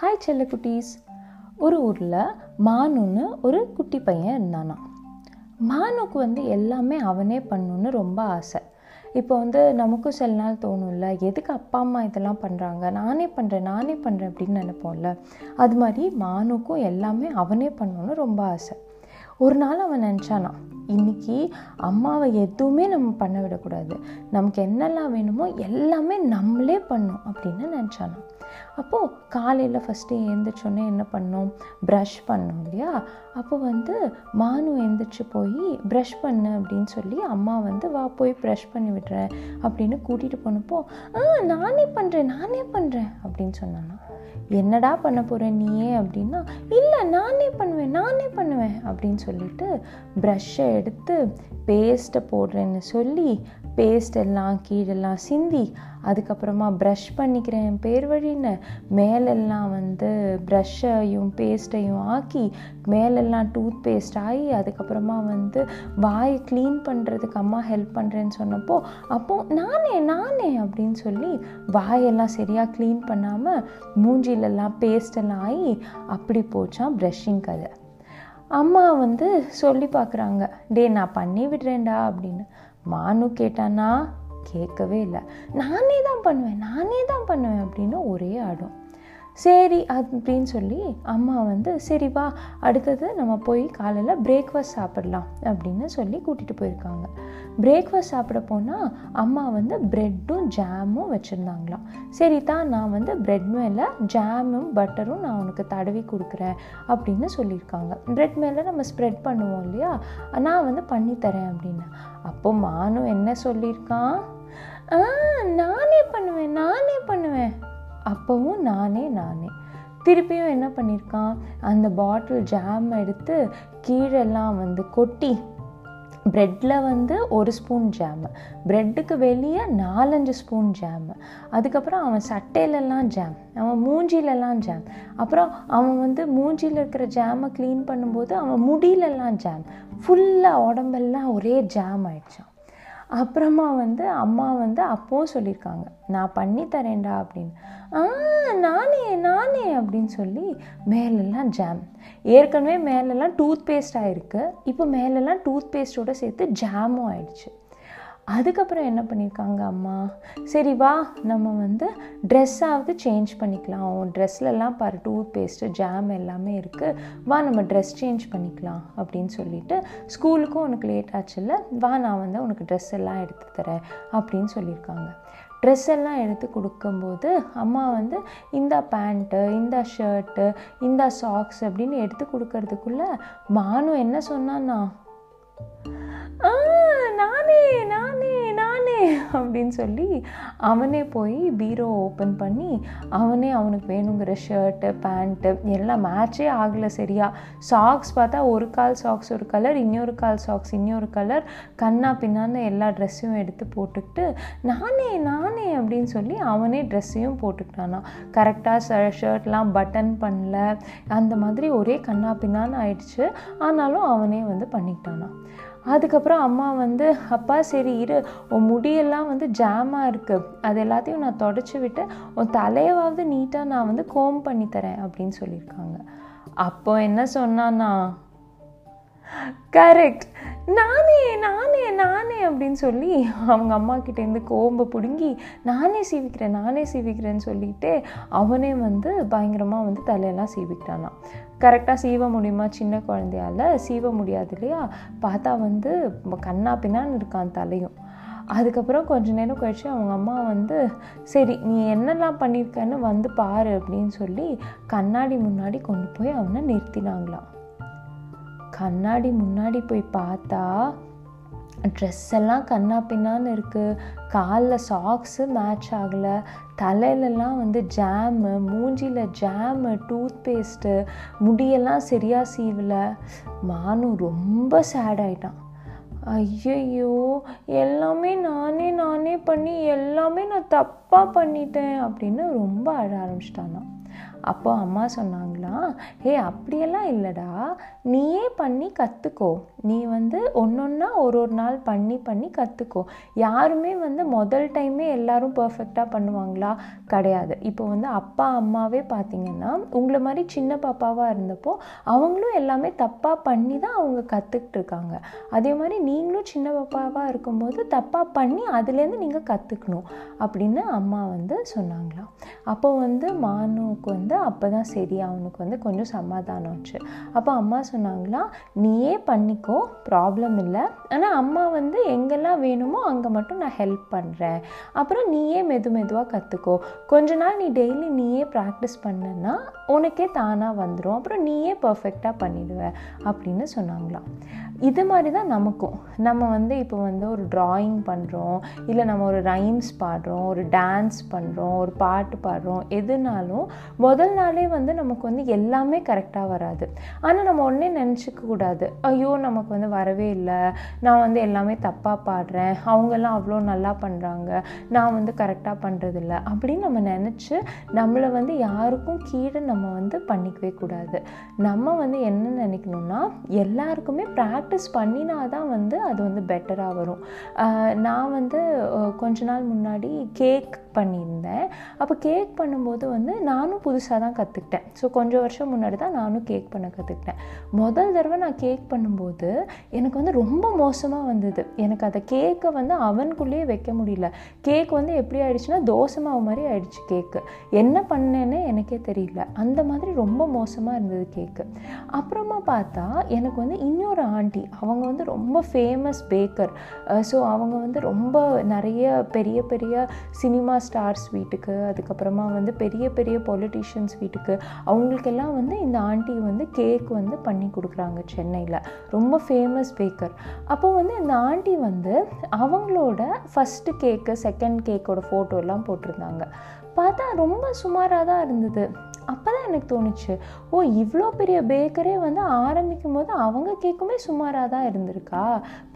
Hi செல்ல குட்டீஸ். ஒரு ஊரில் மானுன்னு ஒரு குட்டி பையன் இருந்தானா. மானுக்கு வந்து எல்லாமே அவனே பண்ணணுன்னு ரொம்ப ஆசை. இப்போ வந்து நமக்கும் சில நாள் தோணும்ல எதுக்கு அப்பா அம்மா இதெல்லாம் பண்ணுறாங்க நானே பண்ணுறேன் நானே பண்ணுறேன் அப்படின்னு நினைப்போம்ல. அது மாதிரி மானுக்கும் எல்லாமே அவனே பண்ணணுன்னு ரொம்ப ஆசை. ஒரு நாள் அவன் நினச்சானா இன்னைக்கு அம்மாவை எதுவுமே நம்ம பண்ண விடக்கூடாது. நமக்கு என்னெல்லாம் வேணுமோ எல்லாமே நம்மளே பண்ணும் அப்படின்னு நினச்சானா. அப்போது காலையில் ஃபஸ்ட்டு எழுந்திரிச்சோன்னே என்ன பண்ணோம்? ப்ரஷ் பண்ணோம் இல்லையா? அப்போ வந்து மானு எழுந்திரிச்சு போய் ப்ரஷ் பண்ணு அப்படின்னு சொல்லி அம்மா வந்து வா போய் ப்ரஷ் பண்ணி விடுறேன் அப்படின்னு கூட்டிகிட்டு போனப்போ ஆ நானே பண்ணுறேன் நானே பண்ணுறேன் அப்படின்னு சொன்னானா. என்னடா பண்ண போகிற நீயே அப்படின்னா இல்லை நானே பண்ணுவேன் நானே பண்ணுவேன் அப்படின்னு சொல்லிட்டு ப்ரஷ்ஷை எடுத்து பேஸ்ட்டை போடுறேன்னு சொல்லி பேஸ்ட் எல்லாம் கீழெல்லாம் சிந்தி அதுக்கப்புறமா ப்ரஷ் பண்ணிக்கிறேன் பேர் வழின்னு. மேலெல்லாம் வந்து ப்ரஷ்ஷையும் பேஸ்ட்டையும் ஆக்கி மேலெல்லாம் டூத் பேஸ்ட் ஆகி அதுக்கப்புறமா வந்து வாய் க்ளீன் பண்ணுறதுக்கு அம்மா ஹெல்ப் பண்ணுறேன்னு சொன்னப்போ அப்போது நானே நானே அப்படின்னு சொல்லி வாயெல்லாம் சரியாக க்ளீன் பண்ணாமல் மூஞ்சிலெல்லாம் பேஸ்டெல்லாம் ஆகி அப்படி போச்சான் ப்ரஷ்ஷிங் கதை. அம்மா வந்து சொல்லி பார்க்குறாங்க டே நான் பண்ணி விடுறேன்டா அப்படின்னு. மானு கேட்டானா கேட்கவே இல்லை. நானே தான் பண்ணுவேன் நானே தான் பண்ணுவேன் அப்படின்னு ஒரே ஆடும் சரி அப்படின்னு சொல்லி அம்மா வந்து சரி வா அடுத்தது நம்ம போய் காலையில் பிரேக்ஃபாஸ்ட் சாப்பிடலாம் அப்படின்னு சொல்லி கூட்டிகிட்டு போயிருக்காங்க. பிரேக்ஃபாஸ்ட் சாப்பிட போனால் அம்மா வந்து ப்ரெட்டும் ஜாமும் வச்சுருந்தாங்களாம். சரி தான் நான் வந்து ப்ரெட் மேலே ஜாமும் பட்டரும் நான் உனக்கு தடவி கொடுக்குறேன் அப்படின்னு சொல்லியிருக்காங்க. ப்ரெட் மேலே நம்ம ஸ்ப்ரெட் பண்ணுவோம் இல்லையா? நான் வந்து பண்ணித்தரேன் அப்படின்னு. அப்போ மானும் என்ன சொல்லியிருக்கான்? அப்போவும் நானே நானே. திருப்பியும் என்ன பண்ணியிருக்கான் அந்த பாட்டில் ஜாம் எடுத்து கீழெல்லாம் வந்து கொட்டி ப்ரெட்டில் வந்து ஒரு ஸ்பூன் ஜாமு ப்ரெட்டுக்கு வெளியே நாலஞ்சு ஸ்பூன் ஜாமு அதுக்கப்புறம் அவன் சட்டையிலலாம் ஜாம் அவன் மூஞ்சிலெல்லாம் ஜாம் அப்புறம் அவன் வந்து மூஞ்சியில் இருக்கிற ஜாமை க்ளீன் பண்ணும்போது அவன் முடியிலெல்லாம் ஜாம் ஃபுல்லாக உடம்பெல்லாம் ஒரே ஜாம் ஆயிடுச்சான் அப்புறமா வந்து அம்மா வந்து அப்போவும் சொல்லியிருக்காங்க நான் பண்ணி தரேன்டா அப்படின்னு. ஆ நானே நானே அப்படின்னு சொல்லி மேலெல்லாம் ஜாம் ஏற்கனவே மேலெல்லாம் டூத் பேஸ்ட் ஆகிருக்கு இப்போ மேலெல்லாம் டூத் பேஸ்ட்டோடு சேர்த்து ஜாமும் ஆயிடுச்சு. அதுக்கப்புறம் என்ன பண்ணியிருக்காங்க அம்மா? சரி வா நம்ம வந்து ட்ரெஸ்ஸாவது சேஞ்ச் பண்ணிக்கலாம். உன் ட்ரெஸ்லலாம் பாரு டூத் பேஸ்ட்டு ஜாம் எல்லாமே இருக்குது வா நம்ம ட்ரெஸ் சேஞ்ச் பண்ணிக்கலாம் அப்படின்னு சொல்லிட்டு ஸ்கூலுக்கும் உனக்கு லேட் ஆச்சுல்ல? வா நான் வந்து உனக்கு ட்ரெஸ் எல்லாம் எடுத்து தரேன் அப்படின்னு சொல்லியிருக்காங்க. ட்ரெஸ் எல்லாம் எடுத்து கொடுக்கும்போது அம்மா வந்து இந்த பேண்ட்டு இந்த ஷர்ட்டு இந்த சாக்ஸ் அப்படின்னு எடுத்து கொடுக்கறதுக்குள்ளே மானு என்ன சொன்னான்னா நானே நானே நானே அப்படின்னு சொல்லி அவனே போய் பீரோ ஓப்பன் பண்ணி அவனே அவனுக்கு வேணுங்கிற ஷர்ட்டு பேண்ட்டு எல்லாம் மேட்சே ஆகலை சரியா. சாக்ஸ் பார்த்தா ஒரு கால் சாக்ஸ் ஒரு கலர் இன்னொரு கால் சாக்ஸ் இன்னொரு கலர் கண்ணா பின்னான்னு எல்லா ட்ரெஸ்ஸையும் எடுத்து போட்டுக்கிட்டு நானே நானே அப்படின்னு சொல்லி அவனே ட்ரெஸ்ஸையும் போட்டுக்கிட்டானா. கரெக்டாக ஷர்ட்லாம் பட்டன் பண்ணல. அந்த மாதிரி ஒரே கண்ணா பின்னான்னு ஆயிடுச்சு. ஆனாலும் அவனே வந்து பண்ணிக்கிட்டானா. அதுக்கப்புறம் அம்மா வந்து அப்பா சரி இரு. உன் முடியெல்லாம் வந்து ஜாமாக இருக்குது அது எல்லாத்தையும் நான் தொடச்சி விட்டு உன் தலையவாவது நீட்டாக நான் வந்து கோம் பண்ணி தரேன். அப்படின்னு சொல்லியிருக்காங்க. அப்போ என்ன சொன்னான்னா கரெக்ட் நானே நானே நானே அப்படின்னு சொல்லி அவங்க அம்மா கிட்டேருந்து கோம்பை பிடுங்கி நானே சீவிக்கிறேன் நானே சீவிக்கிறேன்னு சொல்லிட்டு அவனே வந்து பயங்கரமாக வந்து தலையெல்லாம் சீவிக்கிட்டானான் கரெக்டாக சீவ முடியுமா? சின்ன குழந்தையால் சீவ முடியாது இல்லையா? பார்த்தா வந்து கண்ணா பின்னான்னு இருக்கான் தலையும். அதுக்கப்புறம் கொஞ்ச நேரம் கழிச்சு அவங்க அம்மா வந்து சரி நீ என்னெல்லாம் பண்ணியிருக்கன்னு வந்து பாரு அப்படின்னு சொல்லி கண்ணாடி முன்னாடி கொண்டு போய் அவனை நிறுத்தினாங்களாம். கண்ணாடி முன்னாடி போய் பார்த்தா ட்ரெஸ் எல்லாம் கண்ணா பின்னான்னு இருக்குது காலில் சாக்ஸு மேட்ச் ஆகலை. தலையிலலாம் வந்து ஜாமு மூஞ்சியில் ஜாமு டூத் பேஸ்ட்டு முடியெல்லாம் சரியாக சீவலை. மானும் ரொம்ப சேட் ஆகிட்டான் ஐயையோ எல்லாமே நானே நானே பண்ணி எல்லாமே நான் தப்பாக பண்ணிட்டேன் அப்படின்னு ரொம்ப அழ ஆரம்பிச்சிட்டானா. அப்போ அம்மா சொன்னாங்களா ஹே அப்படியெல்லாம் இல்லைடா. நீயே பண்ணி கற்றுக்கோ நீ வந்து ஒன்றொன்னா ஒரு ஒரு நாள் பண்ணி பண்ணி கற்றுக்கோ யாருமே வந்து முதல் டைமே எல்லாரும் பர்ஃபெக்டாக பண்ணுவாங்களா? கிடையாது. இப்போ வந்து அப்பா அம்மாவே பார்த்தீங்கன்னா உங்களை மாதிரி சின்ன பாப்பாவாக இருந்தப்போ அவங்களும் எல்லாமே தப்பாக பண்ணி தான் அவங்க கற்றுக்கிட்டு இருக்காங்க அதே மாதிரி நீங்களும் சின்ன பாப்பாவாக இருக்கும்போது தப்பாக பண்ணி அதுலேருந்து நீங்கள் கற்றுக்கணும் அப்படின்னு அம்மா வந்து சொன்னாங்களாம் அப்போ வந்து மானுவுக்கு வந்து அப்போ தான் சரி அவனுக்கு வந்து கொஞ்சம் சமாதானம் ஆச்சு. அப்போ அம்மா சொன்னாங்களா நீயே பண்ணிக்கோ ப்ராப்ளம் இல்லை. ஆனால் அம்மா வந்து எங்கெல்லாம் வேணுமோ அங்கே மட்டும் நான் ஹெல்ப் பண்ணுறேன் அப்புறம் நீயே மெது மெதுவாக கற்றுக்கோ கொஞ்ச நாள் நீ டெய்லி நீயே ப்ராக்டிஸ் பண்ணனா உனக்கே தானாக வந்துடும் அப்புறம் நீயே பர்ஃபெக்டாக பண்ணிடுவ. அப்படின்னு சொன்னாங்களாம். இது மாதிரி தான் நமக்கும். நம்ம வந்து இப்போ வந்து ஒரு ட்ராயிங் பண்ணுறோம் இல்லை நம்ம ஒரு ரைம்ஸ் பாடுறோம் ஒரு டான்ஸ் பண்ணுறோம் ஒரு பாட்டு பாடுறோம் எதுனாலும் முதல் நாளே வந்து நமக்கு வந்து எல்லாமே கரெக்டாக வராது. ஆனால் நம்ம ஒன்றே நினச்சிக்க கூடாது. ஐயோ நமக்கு வந்து வரவே இல்லை. நான் வந்து எல்லாமே தப்பாக பாடுறேன். அவங்கெல்லாம் அவ்வளோ நல்லா பண்ணுறாங்க நான் வந்து கரெக்டாக பண்ணுறதில்ல அப்படின்னு நம்ம நினச்சி நம்மளை வந்து யாருக்கும் கீழே நம்ம வந்து பண்ணிக்கவே கூடாது. நம்ம வந்து என்ன நினைக்கணும்னா எல்லாருக்குமே ப்ராக்டிஸ் பண்ணினா தான் வந்து அது வந்து பெட்டராக வரும். நான் வந்து கொஞ்ச நாள் முன்னாடி கேக் பண்ணியிருந்தேன். அப்போ கேக் பண்ணும்போது வந்து நானும் புதுசாக தான் கற்றுக்கிட்டேன் ஸோ கொஞ்சம் வருஷம் முன்னாடி தான் நானும் கேக் பண்ண கற்றுக்கிட்டேன் முதல் தடவை நான் கேக் பண்ணும்போது எனக்கு வந்து ரொம்ப மோசமாக வந்தது. எனக்கு அதை கேக்கை வந்து அவனுக்குள்ளேயே வைக்க முடியல. கேக் வந்து எப்படி ஆயிடுச்சுன்னா தோசை மாவு மாதிரி ஆயிடுச்சு கேக்கு என்ன பண்ணேன்னு எனக்கே தெரியல. அந்த மாதிரி ரொம்ப மோசமாக இருந்தது கேக்கு அப்புறமா பார்த்தா எனக்கு வந்து இன்னொரு ஆண்டி அவங்க வந்து ரொம்ப ஃபேமஸ் பேக்கர் ஸோ அவங்க வந்து ரொம்ப நிறைய பெரிய பெரிய சினிமா ஸ்டார்ஸ் வீட்டுக்கு அதுக்கப்புறமா வந்து பெரிய பெரிய பொலிட்டிஷியன்ஸ் வீட்டுக்கு அவங்களுக்கெல்லாம் வந்து இந்த ஆண்டி வந்து கேக் வந்து பண்ணி கொடுக்குறாங்க சென்னையில். ரொம்ப ஃபேமஸ் பேக்கர் அப்போ வந்து இந்த ஆண்டி வந்து அவங்களோட ஃபஸ்ட்டு கேக்கு செகண்ட் கேக்கோட ஃபோட்டோலாம் போட்டிருந்தாங்க. பார்த்தா ரொம்ப சுமாராக தான் இருந்தது. எனக்கு தோணுச்சு. ஓ இவ்வளோ பெரிய பேக்கரே வந்து ஆரம்பிக்கும் போது அவங்க கேக்குமே சுமாராக தான் இருந்திருக்கா?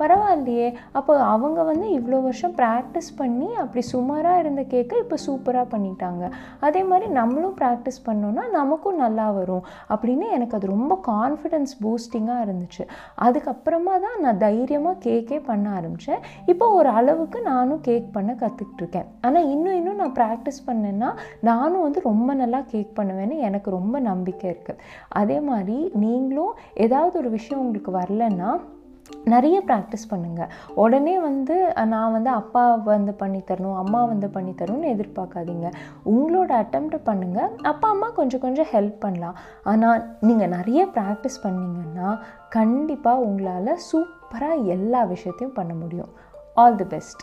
பரவாயில்லையே. அப்போ அவங்க வந்து இவ்வளோ வருஷம் ப்ராக்டிஸ் பண்ணி அப்படி சுமாராக இருந்த கேக்கை இப்போ சூப்பராக பண்ணிட்டாங்க. அதே மாதிரி நம்மளும் ப்ராக்டிஸ் பண்ணோன்னா நமக்கும் நல்லா வரும் அப்படின்னு எனக்கு அது ரொம்ப கான்ஃபிடென்ஸ் பூஸ்டிங்காக இருந்துச்சு. அதுக்கப்புறமா தான் நான் தைரியமாக கேக்கே பண்ண ஆரம்பித்தேன் இப்போ ஒரு அளவுக்கு நானும் கேக் பண்ண கற்றுக்கிட்டு இருக்கேன். ஆனால் இன்னும் இன்னும் நான் ப்ராக்டிஸ் பண்ணேன்னா நானும் வந்து ரொம்ப நல்லா கேக் பண்ணுவேன்னு எனக்கு ரொம்ப நம்பிக்கை இருக்குது அதே மாதிரி நீங்களும் ஏதாவது ஒரு விஷயம் உங்களுக்கு வரலன்னா நிறைய ப்ராக்டிஸ் பண்ணுங்கள் உடனே வந்து நான் வந்து அப்பா வந்து பண்ணி தரணும் அம்மா வந்து பண்ணித்தரணும்னு எதிர்பார்க்காதீங்க. உங்களோட அட்டம்ப்ட் பண்ணுங்கள் அப்பா அம்மா கொஞ்சம் கொஞ்சம் ஹெல்ப் பண்ணலாம். ஆனால் நீங்கள் நிறைய ப்ராக்டிஸ் பண்ணீங்கன்னா கண்டிப்பாக உங்களால் சூப்பராக எல்லா விஷயத்தையும் பண்ண முடியும். All the best